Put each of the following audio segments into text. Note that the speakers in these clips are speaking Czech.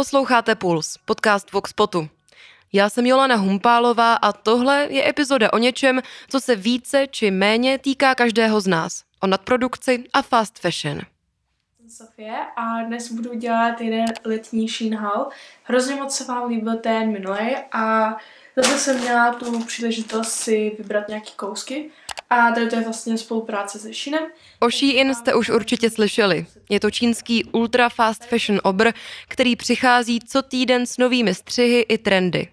Posloucháte Puls, podcast Voxpotu. Já jsem Jolana Humpálová a tohle je epizoda o něčem, co se více či méně týká každého z nás. O nadprodukci a fast fashion. Sofie a dnes budu dělat jeden letní haul. Hrozně moc se vám líbil ten minulý a zase jsem měla tu příležitost si vybrat nějaký kousky a tady to je vlastně spolupráce se Sheinem. O Shein jste už určitě slyšeli. Je to čínský ultra fast fashion obr, který přichází co týden s novými střihy i trendy.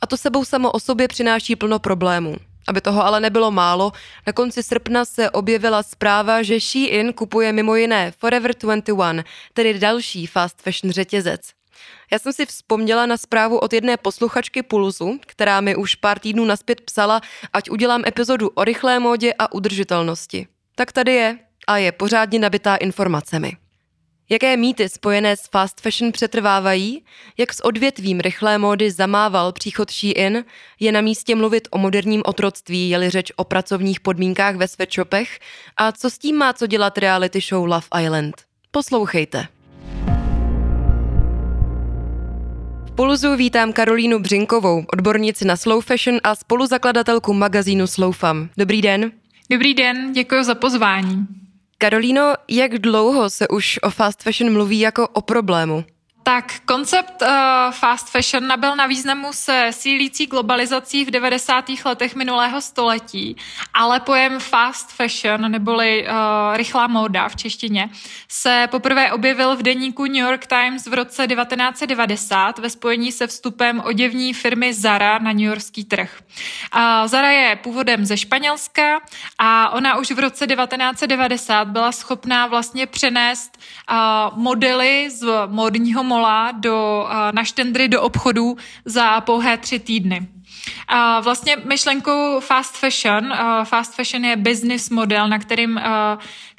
A to sebou samo o sobě přináší plno problémů. Aby toho ale nebylo málo, na konci srpna se objevila zpráva, že Shein kupuje mimo jiné Forever 21, tedy další fast fashion řetězec. Já jsem si vzpomněla na zprávu od jedné posluchačky Pulzu, která mi už pár týdnů naspět psala, ať udělám epizodu o rychlé módě a udržitelnosti. Tak tady je a je pořádně nabitá informacemi. Jaké mýty spojené s fast fashion přetrvávají, jak s odvětvím rychlé módy zamával příchod Shein, je na místě mluvit o moderním otroctví, jeli řeč o pracovních podmínkách ve sweatshopech a co s tím má co dělat reality show Love Island. Poslouchejte. Pulzu vítám Karolínu Břinkovou, odbornici na slow fashion a spoluzakladatelku magazínu Slowfam. Dobrý den. Dobrý den, děkuji za pozvání. Karolíno, jak dlouho se už o fast fashion mluví jako o problému? Tak koncept uh, fast fashion nabyl na významu se sílící globalizací v 90. letech minulého století, ale pojem fast fashion neboli uh, rychlá móda v češtině se poprvé objevil v deníku New York Times v roce 1990 ve spojení se vstupem oděvní firmy Zara na New Yorkský trh. Uh, Zara je původem ze Španělska a ona už v roce 1990 byla schopná vlastně přenést uh, modely z modního mola do, na štendry do obchodů za pouhé tři týdny. A vlastně myšlenkou fast fashion, fast fashion je business model, na kterým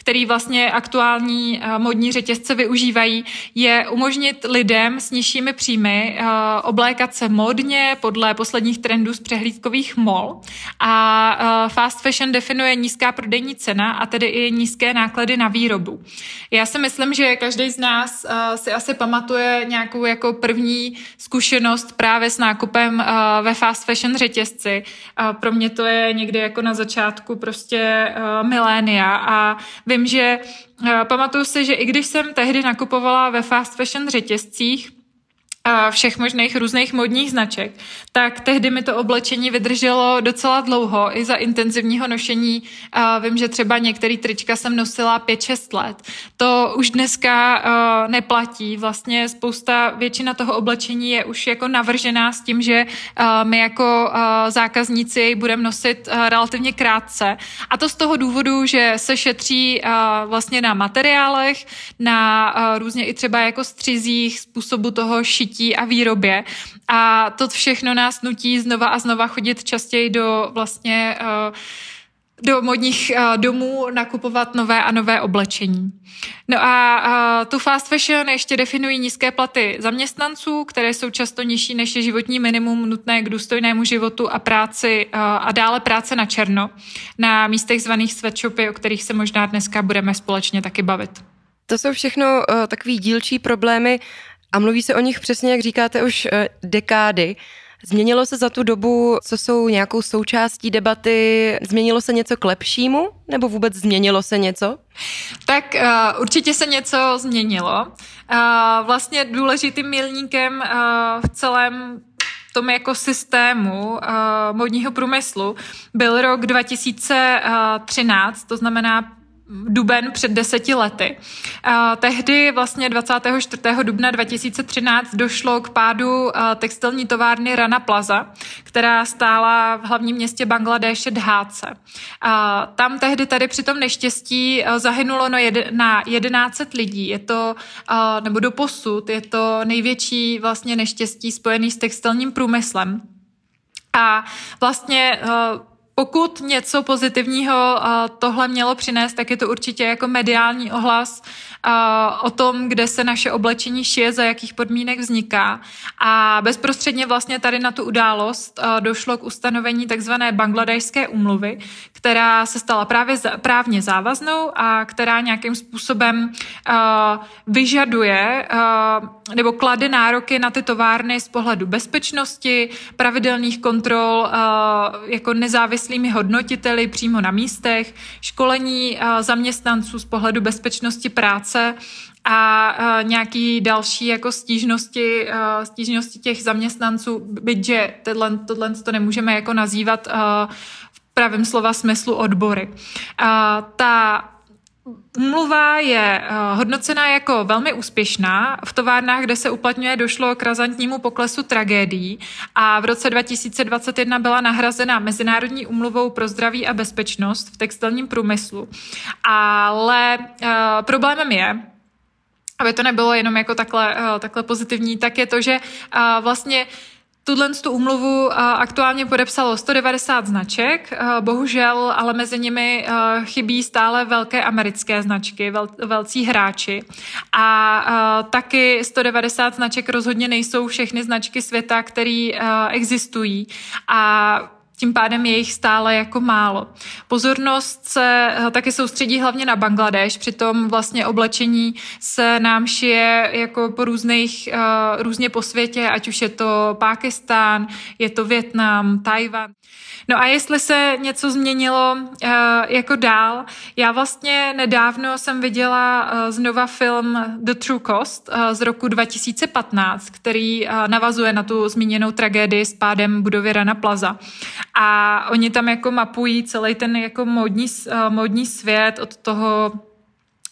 který vlastně aktuální eh, modní řetězce využívají, je umožnit lidem s nižšími příjmy eh, oblékat se modně podle posledních trendů z přehlídkových mol. A eh, fast fashion definuje nízká prodejní cena a tedy i nízké náklady na výrobu. Já si myslím, že každý z nás si asi pamatuje nějakou jako první zkušenost právě s nákupem ve fast fashion řetězci. Pro mě to je někdy jako na začátku prostě milénia a vím, že uh, pamatuju si, že i když jsem tehdy nakupovala ve fast fashion řetězcích, všech možných různých modních značek, tak tehdy mi to oblečení vydrželo docela dlouho i za intenzivního nošení. Vím, že třeba některý trička jsem nosila 5-6 let. To už dneska neplatí. Vlastně spousta, většina toho oblečení je už jako navržená s tím, že my jako zákazníci budeme nosit relativně krátce. A to z toho důvodu, že se šetří vlastně na materiálech, na různě i třeba jako střizích, způsobu toho šití šití a výrobě. A to všechno nás nutí znova a znova chodit častěji do vlastně uh, do modních uh, domů nakupovat nové a nové oblečení. No a uh, tu fast fashion ještě definují nízké platy zaměstnanců, které jsou často nižší než je životní minimum nutné k důstojnému životu a práci a dále práce na černo na místech zvaných sweatshopy, o kterých se možná dneska budeme společně taky bavit. To jsou všechno uh, takový dílčí problémy. A mluví se o nich přesně, jak říkáte, už eh, dekády. Změnilo se za tu dobu, co jsou nějakou součástí debaty, změnilo se něco k lepšímu, nebo vůbec změnilo se něco? Tak uh, určitě se něco změnilo. Uh, vlastně důležitým milníkem uh, v celém tom jako systému uh, modního průmyslu byl rok 2013, to znamená duben před deseti lety. Tehdy vlastně 24. dubna 2013 došlo k pádu textilní továrny Rana Plaza, která stála v hlavním městě Bangladéše Dháce. Tam tehdy tady při tom neštěstí zahynulo na 11 lidí. Je to, nebo do posud, je to největší vlastně neštěstí spojený s textilním průmyslem. A vlastně pokud něco pozitivního tohle mělo přinést, tak je to určitě jako mediální ohlas o tom, kde se naše oblečení šije, za jakých podmínek vzniká. A bezprostředně vlastně tady na tu událost došlo k ustanovení takzvané bangladešské umluvy, která se stala právě právně závaznou a která nějakým způsobem vyžaduje nebo klade nároky na ty továrny z pohledu bezpečnosti, pravidelných kontrol jako nezávislými hodnotiteli přímo na místech, školení zaměstnanců z pohledu bezpečnosti práce a nějaký další jako stížnosti, stížnosti těch zaměstnanců, byť že tohle, tohle to nemůžeme jako nazývat v pravém slova smyslu odbory. Ta Umluva je hodnocená jako velmi úspěšná. V továrnách, kde se uplatňuje, došlo k razantnímu poklesu tragédií a v roce 2021 byla nahrazena Mezinárodní umluvou pro zdraví a bezpečnost v textilním průmyslu. Ale uh, problémem je, aby to nebylo jenom jako takhle, uh, takhle pozitivní, tak je to, že uh, vlastně Tuhle tu úmluvu aktuálně podepsalo 190 značek, bohužel, ale mezi nimi chybí stále velké americké značky, vel, velcí hráči. A taky 190 značek rozhodně nejsou všechny značky světa, které existují. A tím pádem je jich stále jako málo. Pozornost se eh, taky soustředí hlavně na Bangladeš, přitom vlastně oblečení se nám šije jako po různých, uh, různě po světě, ať už je to Pákistán, je to Větnam, Tajvan. No a jestli se něco změnilo uh, jako dál, já vlastně nedávno jsem viděla znova film The True Cost z roku 2015, který navazuje na tu zmíněnou tragédii s pádem budovy Rana Plaza. A oni tam jako mapují celý ten jako módní, uh, módní svět od toho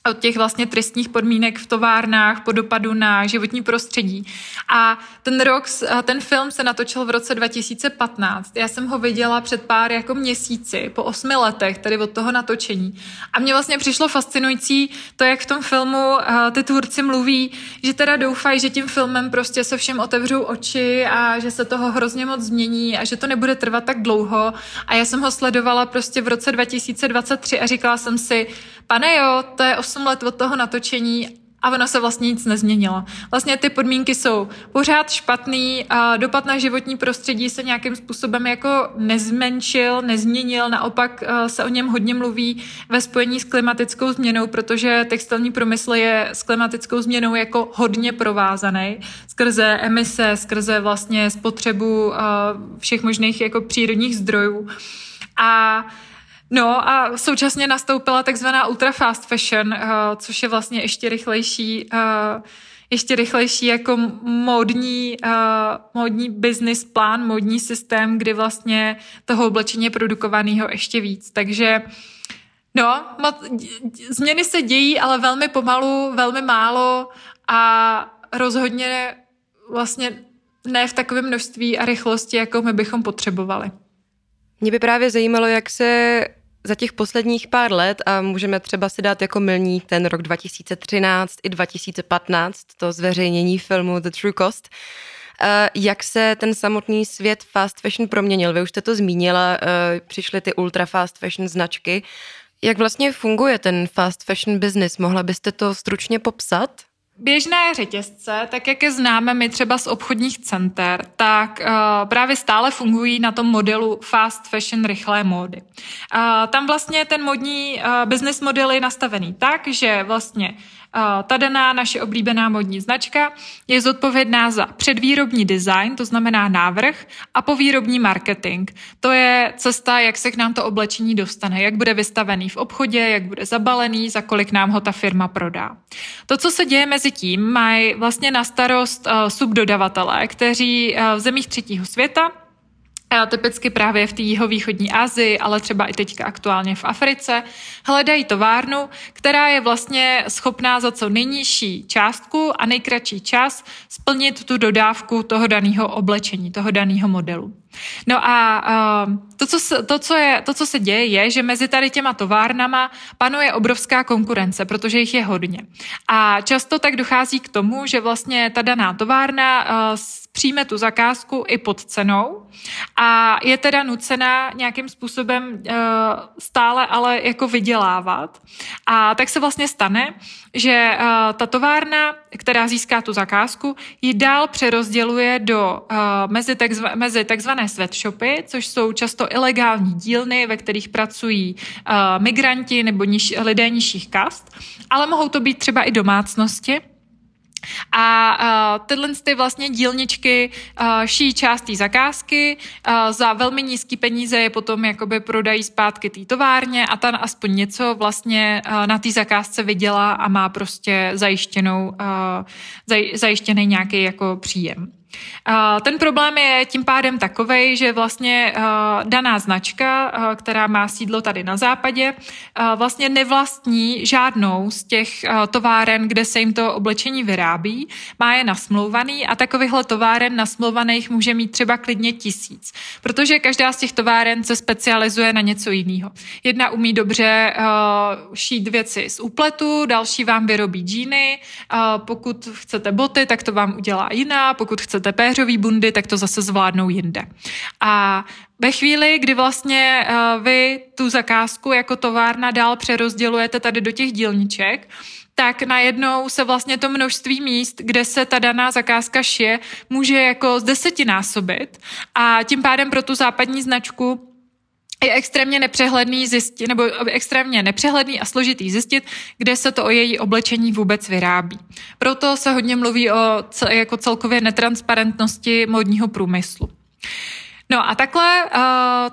od těch vlastně trestních podmínek v továrnách po dopadu na životní prostředí. A ten rok, ten film se natočil v roce 2015. Já jsem ho viděla před pár jako měsíci, po osmi letech, tady od toho natočení. A mně vlastně přišlo fascinující to, jak v tom filmu ty tvůrci mluví, že teda doufají, že tím filmem prostě se všem otevřou oči a že se toho hrozně moc změní a že to nebude trvat tak dlouho. A já jsem ho sledovala prostě v roce 2023 a říkala jsem si, pane jo, to je 8 let od toho natočení a ono se vlastně nic nezměnilo. Vlastně ty podmínky jsou pořád špatný, a dopad na životní prostředí se nějakým způsobem jako nezmenšil, nezměnil, naopak eh, se o něm hodně mluví ve spojení s klimatickou změnou, protože textilní průmysl je s klimatickou změnou jako hodně provázaný skrze emise, skrze vlastně spotřebu eh, všech možných jako přírodních zdrojů. A No a současně nastoupila takzvaná ultra fast fashion, uh, což je vlastně ještě rychlejší, uh, ještě rychlejší jako módní, uh, módní business plán, módní systém, kdy vlastně toho oblečení je produkovaného ještě víc. Takže no, změny se dějí, ale velmi pomalu, velmi málo a rozhodně vlastně ne v takovém množství a rychlosti, jako my bychom potřebovali. Mě by právě zajímalo, jak se za těch posledních pár let, a můžeme třeba si dát jako milník ten rok 2013 i 2015, to zveřejnění filmu The True Cost, eh, jak se ten samotný svět fast fashion proměnil. Vy už jste to zmínila, eh, přišly ty ultra fast fashion značky. Jak vlastně funguje ten fast fashion business? Mohla byste to stručně popsat? Běžné řetězce, tak jak je známe my třeba z obchodních center, tak uh, právě stále fungují na tom modelu fast fashion rychlé módy. Uh, tam vlastně ten modní uh, business model je nastavený tak, že vlastně ta daná naše oblíbená modní značka je zodpovědná za předvýrobní design, to znamená návrh, a povýrobní marketing. To je cesta, jak se k nám to oblečení dostane, jak bude vystavený v obchodě, jak bude zabalený, za kolik nám ho ta firma prodá. To, co se děje mezi tím, mají vlastně na starost subdodavatelé, kteří v zemích třetího světa typicky právě v té jihovýchodní Asii, ale třeba i teďka aktuálně v Africe, hledají továrnu, která je vlastně schopná za co nejnižší částku a nejkratší čas splnit tu dodávku toho daného oblečení, toho daného modelu. No a uh, to, co se, to, co je, to, co se děje, je, že mezi tady těma továrnama panuje obrovská konkurence, protože jich je hodně. A často tak dochází k tomu, že vlastně ta daná továrna uh, přijme tu zakázku i pod cenou a je teda nucena nějakým způsobem uh, stále ale jako vydělávat. A tak se vlastně stane, že uh, ta továrna, která získá tu zakázku, ji dál přerozděluje do mezi takzvané sweatshopy, což jsou často ilegální dílny, ve kterých pracují uh, migranti nebo niž, lidé nižších kast, ale mohou to být třeba i domácnosti. A uh, tyhle ty vlastně dílničky uh, šijí část té zakázky, uh, za velmi nízký peníze je potom jakoby prodají zpátky té továrně a ta aspoň něco vlastně uh, na té zakázce vydělá a má prostě zajištěnou, uh, zaj, zajištěný nějaký jako příjem. Ten problém je tím pádem takový, že vlastně daná značka, která má sídlo tady na západě, vlastně nevlastní žádnou z těch továren, kde se jim to oblečení vyrábí, má je nasmlouvaný a takovýchhle továren nasmlouvaných může mít třeba klidně tisíc, protože každá z těch továren se specializuje na něco jiného. Jedna umí dobře šít věci z úpletu, další vám vyrobí džíny, pokud chcete boty, tak to vám udělá jiná, pokud chcete chcete péřový bundy, tak to zase zvládnou jinde. A ve chvíli, kdy vlastně uh, vy tu zakázku jako továrna dál přerozdělujete tady do těch dílniček, tak najednou se vlastně to množství míst, kde se ta daná zakázka šije, může jako z desetinásobit a tím pádem pro tu západní značku je extrémně nepřehledný zjistit, nebo extrémně nepřehledný a složitý zjistit, kde se to o její oblečení vůbec vyrábí. Proto se hodně mluví o jako celkově netransparentnosti modního průmyslu. No a takhle uh,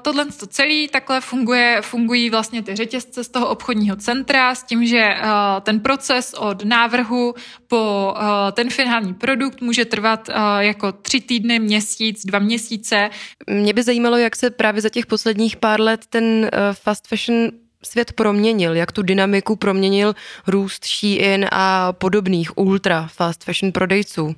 tohle to celé, takhle funguje, fungují vlastně ty řetězce z toho obchodního centra s tím, že uh, ten proces od návrhu po uh, ten finální produkt může trvat uh, jako tři týdny, měsíc, dva měsíce. Mě by zajímalo, jak se právě za těch posledních pár let ten uh, fast fashion svět proměnil, jak tu dynamiku proměnil růst Shein a podobných ultra fast fashion prodejců.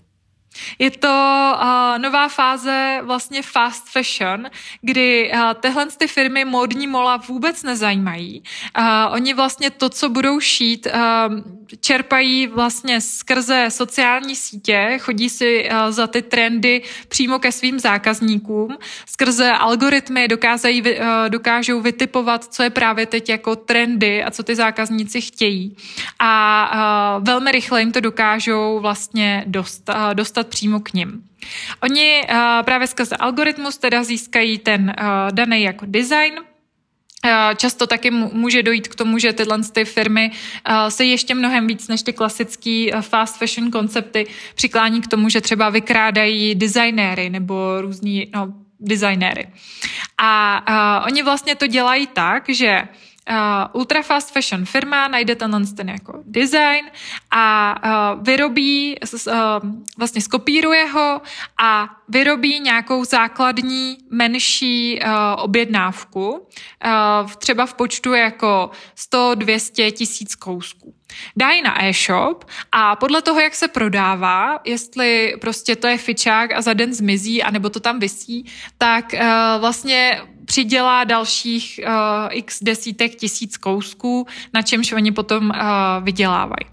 Je to uh, nová fáze vlastně fast fashion, kdy uh, tyhle ty firmy módní mola vůbec nezajímají. Uh, oni vlastně to, co budou šít, uh, čerpají vlastně skrze sociální sítě, chodí si uh, za ty trendy přímo ke svým zákazníkům. Skrze algoritmy dokázají, uh, dokážou vytipovat, co je právě teď jako trendy a co ty zákazníci chtějí. A uh, velmi rychle jim to dokážou vlastně dost, uh, dostat dostat přímo k nim. Oni uh, právě skrze algoritmus teda získají ten uh, daný jako design, Často taky může dojít k tomu, že tyhle ty firmy se ještě mnohem víc než ty klasické fast fashion koncepty přiklání k tomu, že třeba vykrádají designéry nebo různí no, designéry. A, a oni vlastně to dělají tak, že uh, ultra fast fashion firma najde tenhle ten jako design a uh, vyrobí, uh, vlastně skopíruje ho a vyrobí nějakou základní menší uh, objednávku, uh, třeba v počtu jako 100, 200 tisíc kousků. Dají na e-shop a podle toho, jak se prodává, jestli prostě to je fičák a za den zmizí, anebo to tam vysí, tak uh, vlastně přidělá dalších uh, x desítek tisíc kousků, na čemž oni potom uh, vydělávají.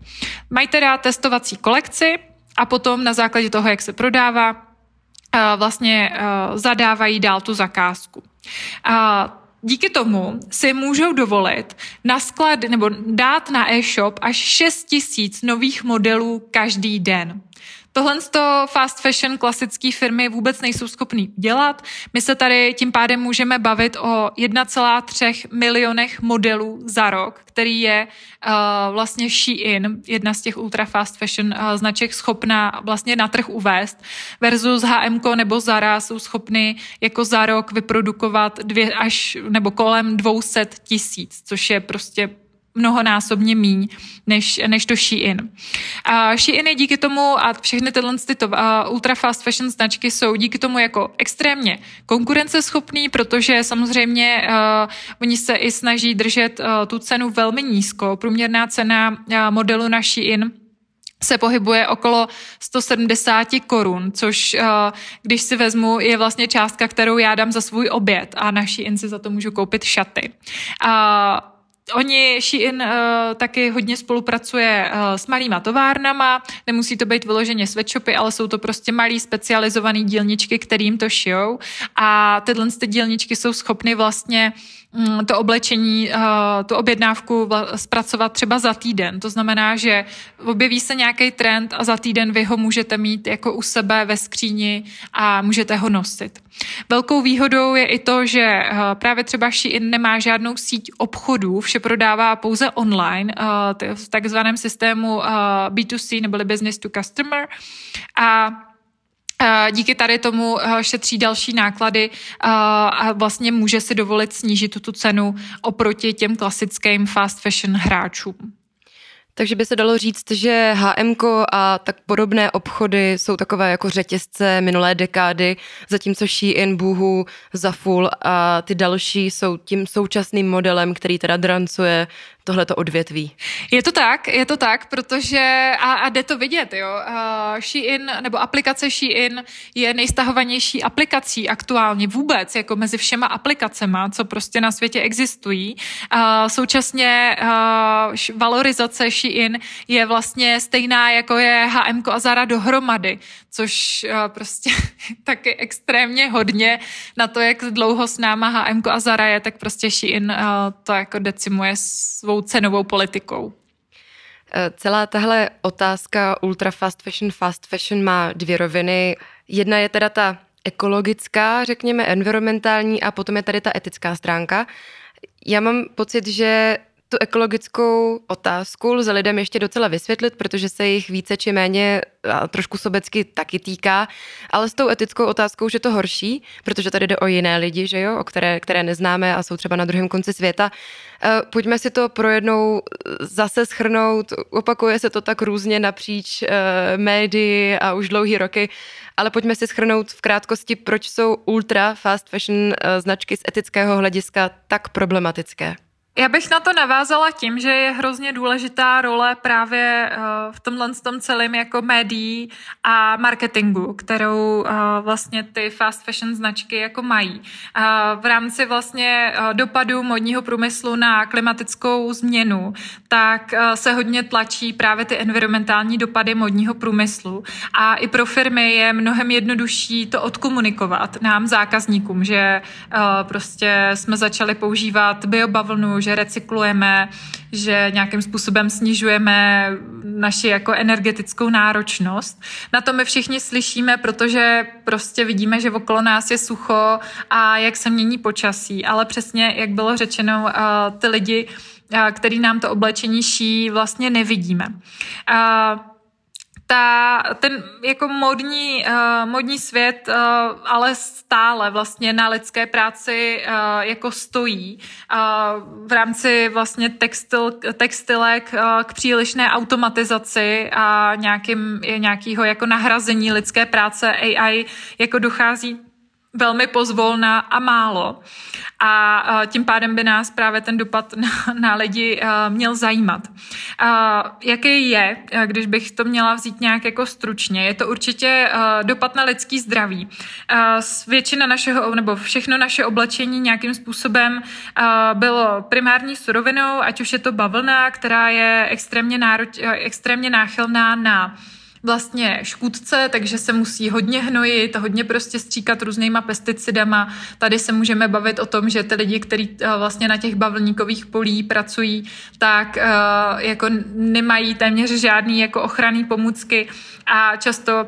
Mají teda testovací kolekci a potom na základě toho, jak se prodává, uh, vlastně uh, zadávají dál tu zakázku. Uh, díky tomu si můžou dovolit na sklad nebo dát na e-shop až 6 tisíc nových modelů každý den. Tohle z toho fast fashion klasické firmy vůbec nejsou schopný dělat. My se tady tím pádem můžeme bavit o 1,3 milionech modelů za rok, který je uh, vlastně Shein, jedna z těch ultra fast fashion uh, značek, schopná vlastně na trh uvést, versus H&M nebo Zara jsou schopny jako za rok vyprodukovat dvě až nebo kolem 200 tisíc, což je prostě mnohonásobně míň než, než to Shein. A Shein je díky tomu a všechny tyhle tyto, uh, ultra fast fashion značky jsou díky tomu jako extrémně konkurenceschopný, protože samozřejmě uh, oni se i snaží držet uh, tu cenu velmi nízko. Průměrná cena uh, modelu na Shein se pohybuje okolo 170 korun, což když si vezmu, je vlastně částka, kterou já dám za svůj oběd a naší inci za to můžu koupit šaty. Oni, Shein uh, taky hodně spolupracuje uh, s malýma továrnama, nemusí to být vyloženě sweatshopy, ale jsou to prostě malý specializovaný dílničky, kterým to šijou. A tyhle ty dílničky jsou schopny vlastně Mm, to oblečení, eh, tu objednávku zpracovat třeba za týden. To znamená, že objeví se nějaký trend a za týden vy ho můžete mít jako u sebe ve skříni a můžete ho nosit. Velkou výhodou je i to, že eh, právě třeba Shein nemá žádnou síť obchodů, vše prodává pouze online eh, v takzvaném systému B2C neboli business to customer a díky tady tomu eh, šetří další náklady eh, a vlastně může si dovolit snížit tu cenu oproti těm klasickým fast fashion hráčům. Takže by se dalo říct, že HM a tak podobné obchody jsou takové jako řetězce minulé dekády, zatímco Shein, Boohoo, Zaful a ty další jsou tím současným modelem, který teda drancuje tohleto odvětví. Je to tak, je to tak, protože a, a jde to vidět, jo. Uh, Shein nebo aplikace Shein je nejstahovanější aplikací aktuálně vůbec, jako mezi všema aplikacema, co prostě na světě existují. Uh, současně uh, valorizace Shein je vlastně stejná, jako je HM a Zara dohromady, což uh, prostě taky extrémně hodně na to, jak dlouho s náma HM a Zara je, tak prostě Shein uh, to jako decimuje svou svou cenovou politikou? Eh, celá tahle otázka ultra fast fashion, fast fashion má dvě roviny. Jedna je teda ta ekologická, řekněme, environmentální a potom je tady ta etická stránka. Já mám pocit, že tu ekologickou otázku lze lidem ještě docela vysvětlit, protože se jich více či méně a trošku sobecky taky týká, ale s tou etickou otázkou už je to horší, protože tady jde o jiné lidi, že jo, o které, které neznáme a jsou třeba na druhém konci světa. E, pojďme si to pro jednou zase schrnout, opakuje se to tak různě napříč e, médii a už dlouhý roky, ale pojďme si schrnout v krátkosti, proč jsou ultra fast fashion e, značky z etického hlediska tak problematické. Já bych na to navázala tím, že je hrozně důležitá role právě eh, v tomhle tom celém jako médií a marketingu, kterou eh, vlastně ty fast fashion značky jako mají. Eh, v rámci vlastně dopadu modního průmyslu na klimatickou změnu, tak se hodně tlačí právě ty environmentální dopady modního průmyslu a i pro firmy je mnohem jednodušší to odkomunikovat nám zákazníkům, že prostě jsme začali používat biobavlnu, že recyklujeme, že nějakým způsobem snižujeme naši jako energetickou náročnost. Na to my všichni slyšíme, protože prostě vidíme, že okolo nás je sucho a jak se mění počasí, ale přesně, jak bylo řečeno, ty lidi, který nám to oblečení ší, vlastně nevidíme ta, ten jako modní, uh, modní svět, uh, ale stále vlastně na lidské práci uh, jako stojí. Uh, v rámci vlastně textil, textilek uh, k přílišné automatizaci a nějakým, nějakého jako nahrazení lidské práce AI jako dochází velmi pozvolna a málo. A tím pádem by nás právě ten dopad na, na lidi měl zajímat. Jaký je, když bych to měla vzít nějak jako stručně? Je to určitě dopad na lidský zdraví. Většina našeho, nebo všechno naše oblečení nějakým způsobem bylo primární surovinou, ať už je to bavlna, která je extrémně, nároč, extrémně náchylná na vlastně škůdce, takže se musí hodně hnojit, hodně prostě stříkat různýma pesticidama. Tady se můžeme bavit o tom, že ty lidi, kteří eh, vlastně na těch bavlníkových polí pracují, tak eh, jako nemají téměř žádný jako ochranný pomůcky a často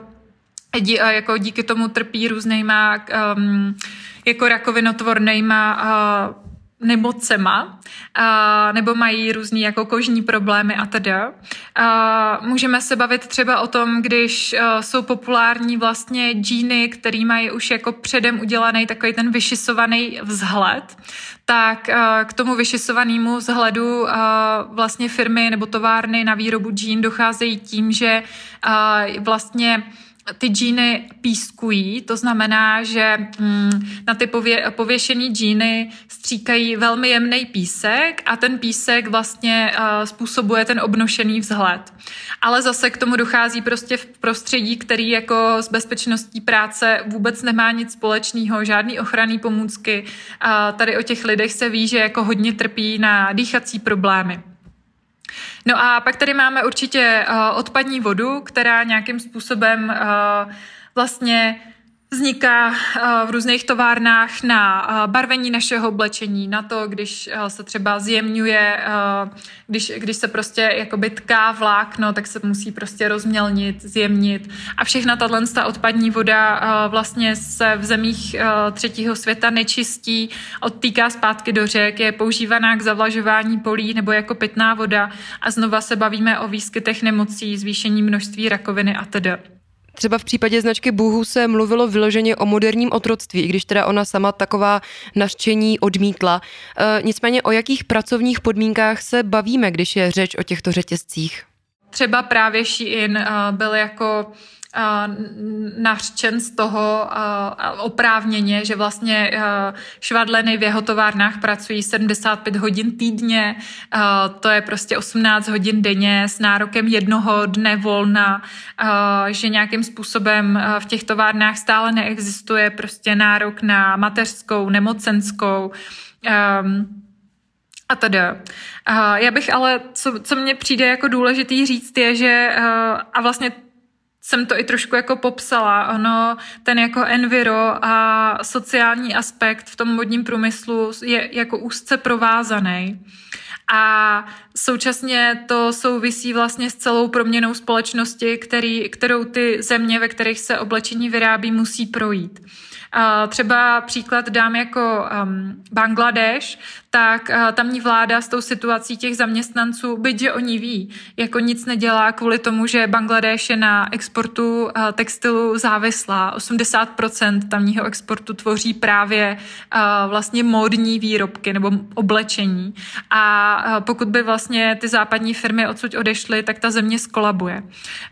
dí, eh, jako díky tomu trpí různýma um, jako rakovinotvornýma uh, nemocema, a, nebo mají různý jako kožní problémy a teda. A, můžeme se bavit třeba o tom, když a, jsou populární vlastně džíny, který mají už jako předem udělaný takový ten vyšisovaný vzhled, tak a, k tomu vyšisovanému vzhledu a, vlastně firmy nebo továrny na výrobu džín docházejí tím, že a, vlastně ty džíny pískují, to znamená, že mm, na ty pově, pověšený džíny stříkají velmi jemný písek a ten písek vlastně uh, způsobuje ten obnošený vzhled. Ale zase k tomu dochází prostě v prostředí, který jako s bezpečností práce vůbec nemá nic společného, žádný ochranný pomůcky. Tady o těch lidech se ví, že jako hodně trpí na dýchací problémy. No a pak tady máme určitě uh, odpadní vodu, která nějakým způsobem uh, vlastně vzniká v různých továrnách na barvení našeho oblečení, na to, když se třeba zjemňuje, když, když se prostě jakoby tká vlákno, tak se musí prostě rozmělnit, zjemnit. A všechna tato odpadní voda vlastně se v zemích třetího světa nečistí, odtýká zpátky do řek, je používaná k zavlažování polí nebo jako pitná voda a znova se bavíme o výskytech nemocí, zvýšení množství rakoviny a tedy. Třeba v případě značky Boohoo se mluvilo vyloženě o moderním otroctví, i když teda ona sama taková nařčení odmítla. E, nicméně o jakých pracovních podmínkách se bavíme, když je řeč o těchto řetězcích? Třeba právě Shein uh, byl jako nařčen z toho oprávněně, že vlastně švadleny v jeho továrnách pracují 75 hodin týdně, to je prostě 18 hodin denně s nárokem jednoho dne volna, že nějakým způsobem v těch továrnách stále neexistuje prostě nárok na mateřskou, nemocenskou, a teda. Já bych ale, co, co mně přijde jako důležitý říct, je, že a vlastně jsem to i trošku jako popsala. Ono, ten jako enviro a sociální aspekt v tom modním průmyslu je jako úzce provázaný. A současně to souvisí vlastně s celou proměnou společnosti, který, kterou ty země, ve kterých se oblečení vyrábí, musí projít. Třeba příklad dám jako um, Bangladeš, tak uh, tamní vláda s tou situací těch zaměstnanců, byť že oni ví, jako nic nedělá kvůli tomu, že Bangladeš je na exportu uh, textilu závislá. 80% tamního exportu tvoří právě uh, vlastně módní výrobky nebo oblečení. A pokud by vlastně ty západní firmy odsud odešly, tak ta země skolabuje.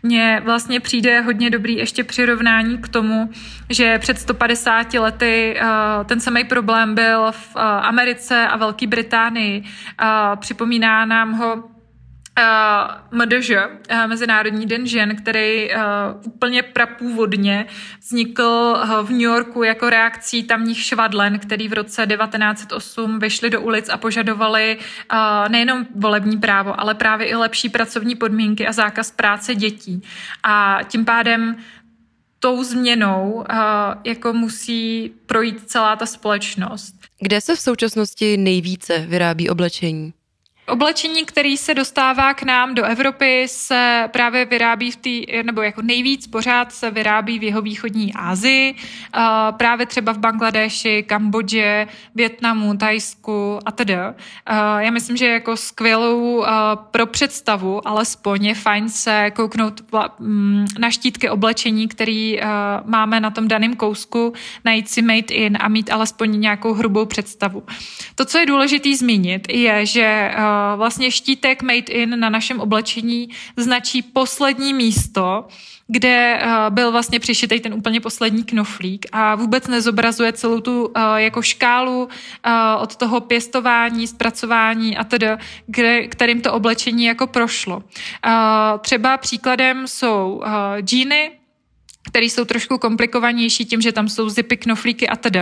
Mně vlastně přijde hodně dobrý ještě přirovnání k tomu, že před 150 50 lety ten samý problém byl v Americe a Velké Británii. Uh, připomíná nám ho uh, MDŽ, uh, Mezinárodní den žen, který uh, úplně prapůvodně vznikl uh, v New Yorku jako reakcí tamních švadlen, který v roce 1908 vyšli do ulic a požadovali uh, nejenom volební právo, ale právě i lepší pracovní podmínky a zákaz práce dětí. A tím pádem tou změnou uh, jako musí projít celá ta společnost. Kde se v současnosti nejvíce vyrábí oblečení? Oblečení, který se dostává k nám do Evropy, se právě vyrábí v té, nebo jako nejvíc pořád se vyrábí v jeho východní Asii, právě třeba v Bangladeši, Kambodži, Větnamu, Tajsku a tedy. Já myslím, že jako skvělou pro představu, alespoň je fajn se kouknout mm, na štítky oblečení, který máme na tom daném kousku, najít si made in a mít alespoň nějakou hrubou představu. To, co je důležité zmínit, je, že vlastně štítek made in na našem oblečení značí poslední místo, kde byl vlastně přišitej ten úplně poslední knoflík a vůbec nezobrazuje celou tu jako škálu od toho pěstování, zpracování a tedy, kterým to oblečení jako prošlo. Třeba příkladem jsou džíny, které jsou trošku komplikovanější tím, že tam jsou zipy, knoflíky a td.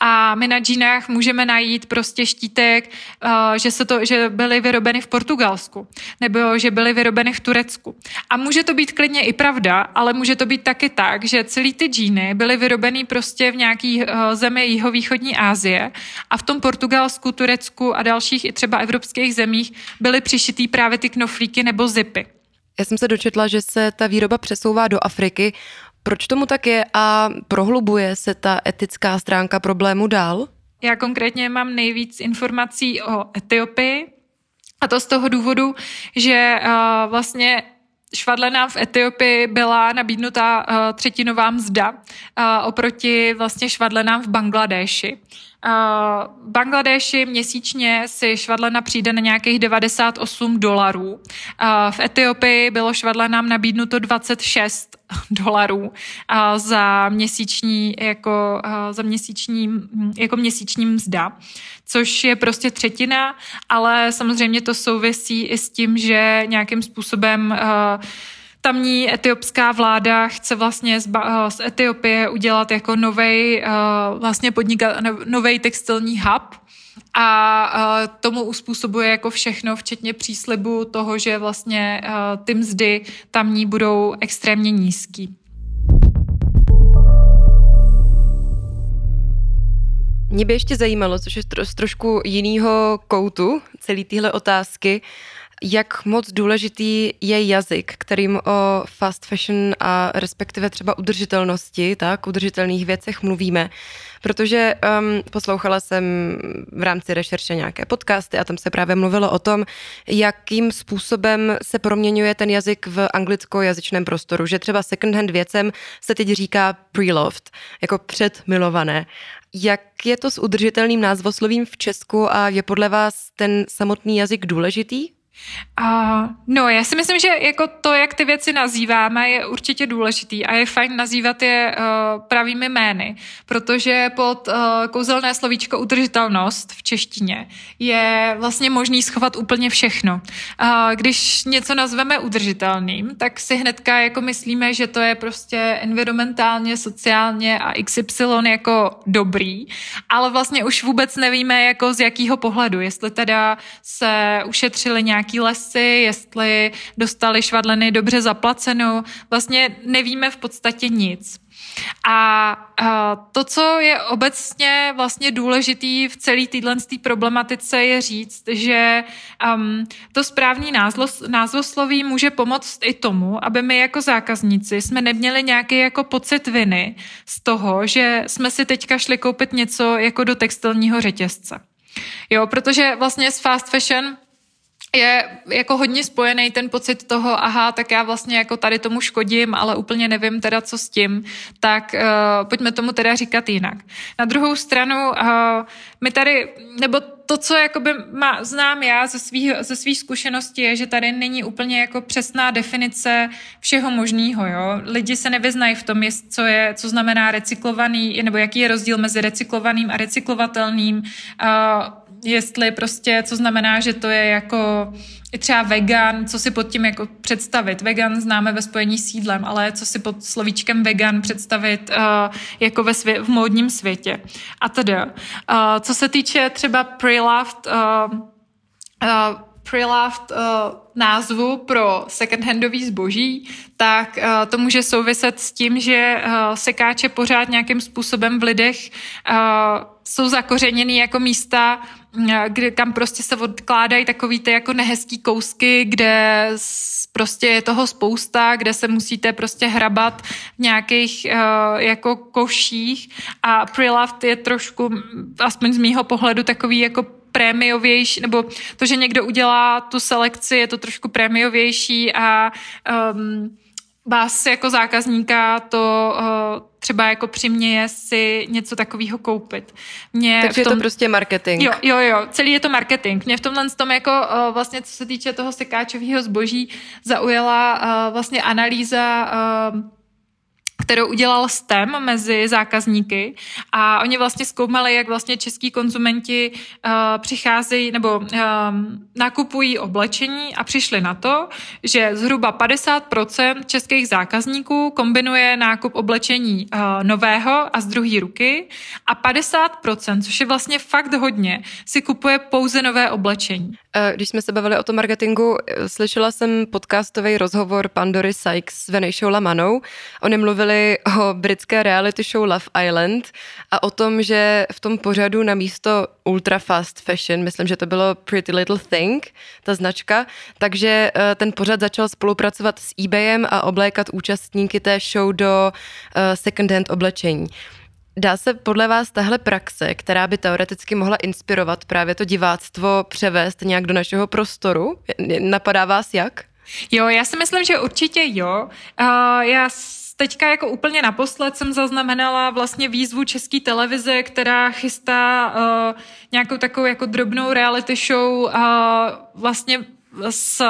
A my na džínách můžeme najít prostě štítek, uh, že, se to, že byly vyrobeny v Portugalsku, nebo že byly vyrobeny v Turecku. A může to být klidně i pravda, ale může to být taky tak, že celý ty džíny byly vyrobeny prostě v nějaký uh, zemi jihovýchodní Asie a v tom Portugalsku, Turecku a dalších i třeba evropských zemích byly přišitý právě ty knoflíky nebo zipy. Já jsem se dočetla, že se ta výroba přesouvá do Afriky. Proč tomu tak je a prohlubuje se ta etická stránka problému dál? Já konkrétně mám nejvíc informací o Etiopii a to z toho důvodu, že uh, vlastně švadlenám v Etiopii byla nabídnutá uh, třetinová mzda uh, oproti vlastně švadlenám v Bangladeši. V Bangladeši měsíčně si švadlena přijde na nějakých 98 dolarů. V Etiopii bylo švadlenám nabídnuto 26 dolarů za měsíční jako, za měsíční, jako měsíční mzda, což je prostě třetina, ale samozřejmě to souvisí i s tím, že nějakým způsobem tamní etiopská vláda chce vlastně z, z Etiopie udělat jako novej, vlastně podnikat, novej textilní hub, a tomu uspůsobuje jako všechno, včetně příslibu toho, že vlastně ty mzdy tamní budou extrémně nízký. Mě by ještě zajímalo, což je z trošku jiného koutu celé téhle otázky, jak moc důležitý je jazyk, kterým o fast fashion a respektive třeba udržitelnosti, tak, udržitelných věcech mluvíme. Protože um, poslouchala jsem v rámci rešerše nějaké podcasty a tam se právě mluvilo o tom, jakým způsobem se proměňuje ten jazyk v anglicko-jazyčném prostoru. Že třeba second-hand věcem se teď říká pre-loved, jako předmilované. Jak je to s udržitelným názvoslovím v Česku a je podle vás ten samotný jazyk důležitý? Uh, no, já si myslím, že jako to, jak ty věci nazýváme, je určitě důležitý a je fajn nazývat je uh, pravými jmény, protože pod uh, kouzelné slovíčko udržitelnost v češtině je vlastně možný schovat úplně všechno. Uh, když něco nazveme udržitelným, tak si hnedka jako myslíme, že to je prostě environmentálně, sociálně a XY jako dobrý, ale vlastně už vůbec nevíme jako z jakého pohledu, jestli teda se ušetřili nějak nějaký lesy, jestli dostali švadleny dobře zaplacenou. Vlastně nevíme v podstatě nic. A to, co je obecně vlastně důležitý v celé téhle problematice, je říct, že um, to správný názvosloví může pomoct i tomu, aby my jako zákazníci jsme neměli nějaký jako pocit viny z toho, že jsme si teďka šli koupit něco jako do textilního řetězce. Jo, protože vlastně s fast fashion je jako hodně spojený ten pocit toho, aha, tak já vlastně jako tady tomu škodím, ale úplně nevím teda, co s tím, tak uh, pojďme tomu teda říkat jinak. Na druhou stranu, uh, my tady, nebo to, co jakoby má, znám já ze svých, ze svých zkušeností, je, že tady není úplně jako přesná definice všeho možného. Jo? Lidi se nevyznají v tom, jest, co, je, co znamená recyklovaný, nebo jaký je rozdíl mezi recyklovaným a recyklovatelným. Uh, jestli prostě, co znamená, že to je jako i třeba vegan, co si pod tím jako představit. Vegan známe ve spojení s jídlem, ale co si pod slovíčkem vegan představit uh, jako ve svě- v módním světě. A teda, uh, co se týče třeba pre-loved, uh, uh, pre-loved uh, názvu pro second-handový zboží, tak uh, to může souviset s tím, že uh, sekáče pořád nějakým způsobem v lidech uh, jsou zakořeněný jako místa, kde, kam prostě se odkládají takový ty jako nehezký kousky, kde prostě je toho spousta, kde se musíte prostě hrabat v nějakých uh, jako koších. A Preloved je trošku, aspoň z mýho pohledu, takový jako prémiovější, nebo to, že někdo udělá tu selekci, je to trošku prémiovější a um, vás jako zákazníka to uh, třeba jako přiměje si něco takového koupit. Mě Takže tom, je to prostě marketing. Jo, jo, jo, celý je to marketing. Mě v tomhle tom jako uh, vlastně, co se týče toho sekáčového zboží, zaujala uh, vlastně analýza uh, kterou udělal STEM mezi zákazníky a oni vlastně zkoumali, jak vlastně český konzumenti uh, přicházejí nebo uh, nakupují oblečení a přišli na to, že zhruba 50% českých zákazníků kombinuje nákup oblečení uh, nového a z druhé ruky a 50%, což je vlastně fakt hodně, si kupuje pouze nové oblečení. Když jsme se bavili o tom marketingu, slyšela jsem podcastový rozhovor Pandory Sykes s Venejšou Lamanou. Oni mluvili o britské reality show Love Island a o tom, že v tom pořadu na místo ultra fast fashion, myslím, že to bylo Pretty Little Thing, ta značka, takže eh, ten pořad začal spolupracovat s eBayem a oblékat účastníky té show do eh, second hand oblečení. Dá se podle vás tahle praxe, která by teoreticky mohla inspirovat právě to diváctvo, převést nějak do našeho prostoru? Napadá vás jak? Jo, já si myslím, že určitě jo. Uh, já teďka jako úplně naposled jsem zaznamenala vlastně výzvu české televize, která chystá uh, nějakou takovou jako drobnou reality show uh, vlastně s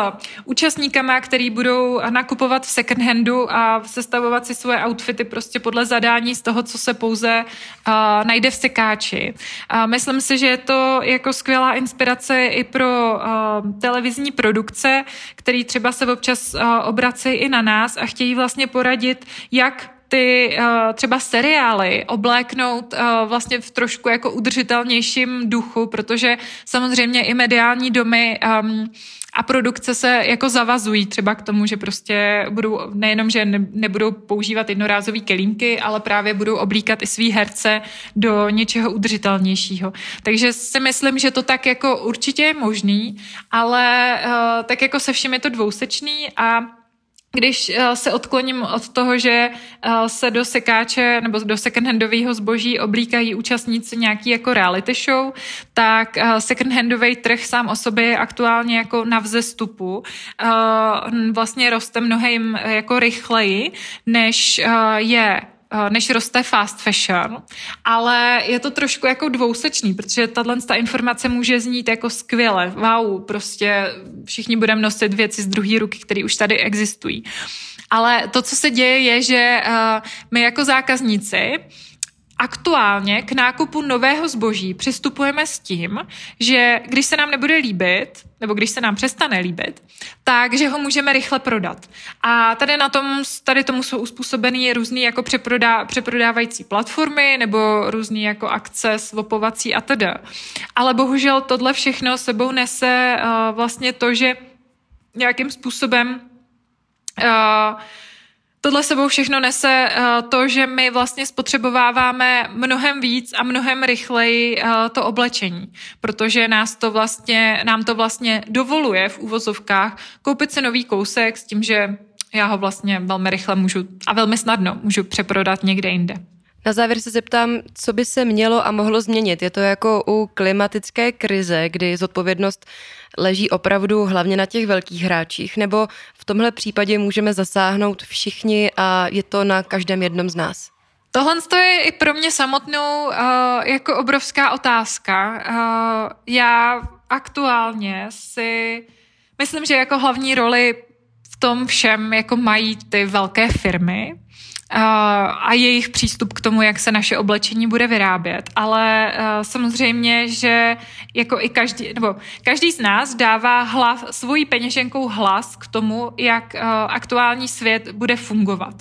účastníkama, který budou nakupovat v second handu a sestavovat si svoje outfity prostě podle zadání z toho, co se pouze uh, najde v sekáči. Uh, myslím si, že je to jako skvělá inspirace i pro uh, televizní produkce, který třeba se občas uh, obracejí i na nás a chtějí vlastně poradit, jak ty uh, třeba seriály obléknout uh, vlastně v trošku jako udržitelnějším duchu, protože samozřejmě i mediální domy um, a produkce se jako zavazují třeba k tomu, že prostě budou nejenom, že ne, nebudou používat jednorázové kelímky, ale právě budou oblíkat i svý herce do něčeho udržitelnějšího. Takže si myslím, že to tak jako určitě je možný, ale uh, tak jako se všem je to dvousečný a když eh, se odkloním od toho, že eh, se do sekáče nebo do secondhandového zboží oblíkají účastníci nějaký jako reality show, tak eh, secondhandový trh sám o sobě je aktuálně jako na vzestupu. Vlastně roste mnohem jako rychleji, než je než roste fast fashion, ale je to trošku jako dvousečný, protože tahle ta informace může znít jako skvěle, wow, prostě všichni budeme nosit věci z druhé ruky, které už tady existují. Ale to, co se děje, je, že uh, my jako zákazníci aktuálně k nákupu nového zboží přistupujeme s tím, že když se nám nebude líbit, nebo když se nám přestane líbit, takže ho můžeme rychle prodat. A tady na tom, tady tomu jsou uspůsobeny různý jako přeprodá, přeprodávající platformy nebo různý jako akce, svopovací a tedy. Ale bohužel tohle všechno sebou nese uh, vlastně to, že nějakým způsobem uh, tohle sebou všechno nese uh, to, že my vlastně spotřebováváme mnohem víc a mnohem rychleji uh, to oblečení, protože nás to vlastně, nám to vlastně dovoluje v úvozovkách koupit si nový kousek s tím, že já ho vlastně velmi rychle můžu a velmi snadno můžu přeprodat někde jinde. Na závěr se zeptám, co by se mělo a mohlo změnit. Je to jako u klimatické krize, kdy zodpovědnost leží opravdu hlavně na těch velkých hráčích, nebo v tomhle případě můžeme zasáhnout všichni a je to na každém jednom z nás? Tohle je i pro mě samotnou uh, jako obrovská otázka. Uh, já aktuálně si myslím, že jako hlavní roli v tom všem jako mají ty velké firmy, a jejich přístup k tomu, jak se naše oblečení bude vyrábět. Ale samozřejmě, že jako i každý, nebo každý z nás dává hlas, svojí peněženkou hlas k tomu, jak aktuální svět bude fungovat.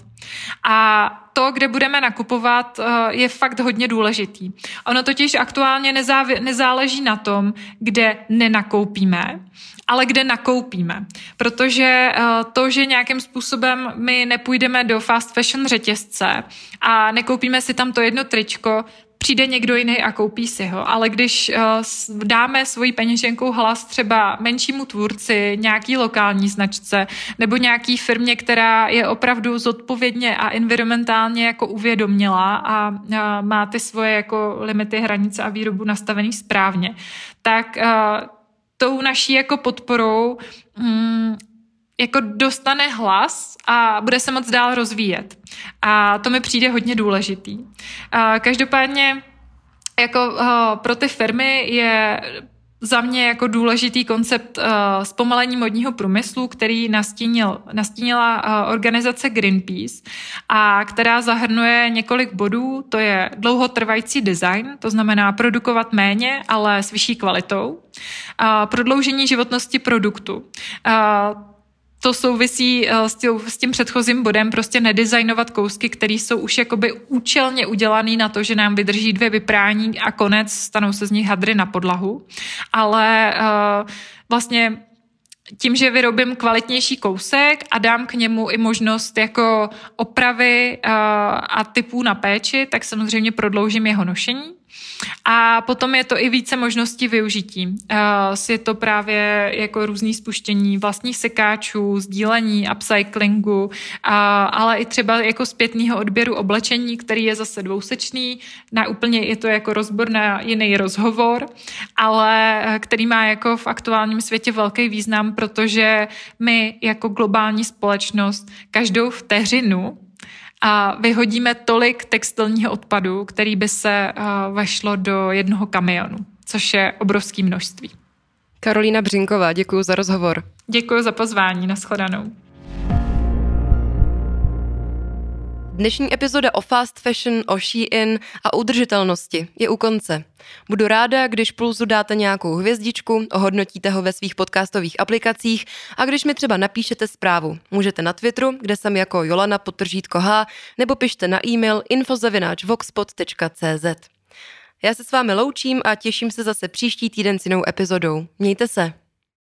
A to, kde budeme nakupovat, je fakt hodně důležitý. Ono totiž aktuálně nezáleží na tom, kde nenakoupíme, ale kde nakoupíme. Protože eh, to, že nějakým způsobem my nepůjdeme do fast fashion řetězce a nekoupíme si tam to jedno tričko, přijde někdo jiný a koupí si ho. Ale když uh, dáme svoji peněženkou hlas třeba menšímu tvůrci, nějaký lokální značce nebo nějaký firmě, která je opravdu zodpovědně a environmentálně jako uvědomělá a má ty svoje jako limity, hranice a výrobu nastavený správně, tak uh, tou naší jako podporou mm, jako dostane hlas a bude se moc dál rozvíjet. A to mi přijde hodně důležitý. A každopádně jako pro ty firmy je za mě jako důležitý koncept uh, zpomalení modního průmyslu, který nastínil, nastínila uh, organizace Greenpeace a která zahrnuje několik bodů. To je dlouhotrvající design, to znamená produkovat méně, ale s vyšší kvalitou. Uh, prodloužení životnosti produktu. Uh, to souvisí uh, s, tím, předchozím bodem, prostě nedizajnovat kousky, které jsou už jakoby účelně udělané na to, že nám vydrží dvě vyprání a konec, stanou se z nich hadry na podlahu. Ale uh, vlastně tím, že vyrobím kvalitnější kousek a dám k němu i možnost jako opravy uh, a typů na péči, tak samozřejmě prodloužím jeho nošení. A potom je to i více možností využití. Uh, je to právě jako různý spuštění vlastních sekáčů, sdílení, upcyclingu, ale i třeba jako zpětného odběru oblečení, který je zase dvousečný. Na úplně je to jako rozbor na jiný rozhovor, ale uh, který má jako v aktuálním světě velký význam, protože my jako globální společnost každou vteřinu a vyhodíme tolik textilního odpadu, který by se uh, vešlo do jednoho kamionu, což je obrovské množství. Karolína Břinková, děkuji za rozhovor. Děkuji za pozvání, nashledanou. Dnešní epizoda o fast fashion, o Shein a udržitelnosti je u konce. Budu ráda, když Pulzu dáte nějakou hvězdičku, ohodnotíte ho ve svých podcastových aplikacích a když mi třeba napíšete zprávu. Můžete na Twitteru, kde jsem jako Jolana potržítko H, nebo pište na e-mail infozavináčvoxpot.cz. Já se s vámi loučím a těším se zase příští týden s jinou epizodou. Mějte se.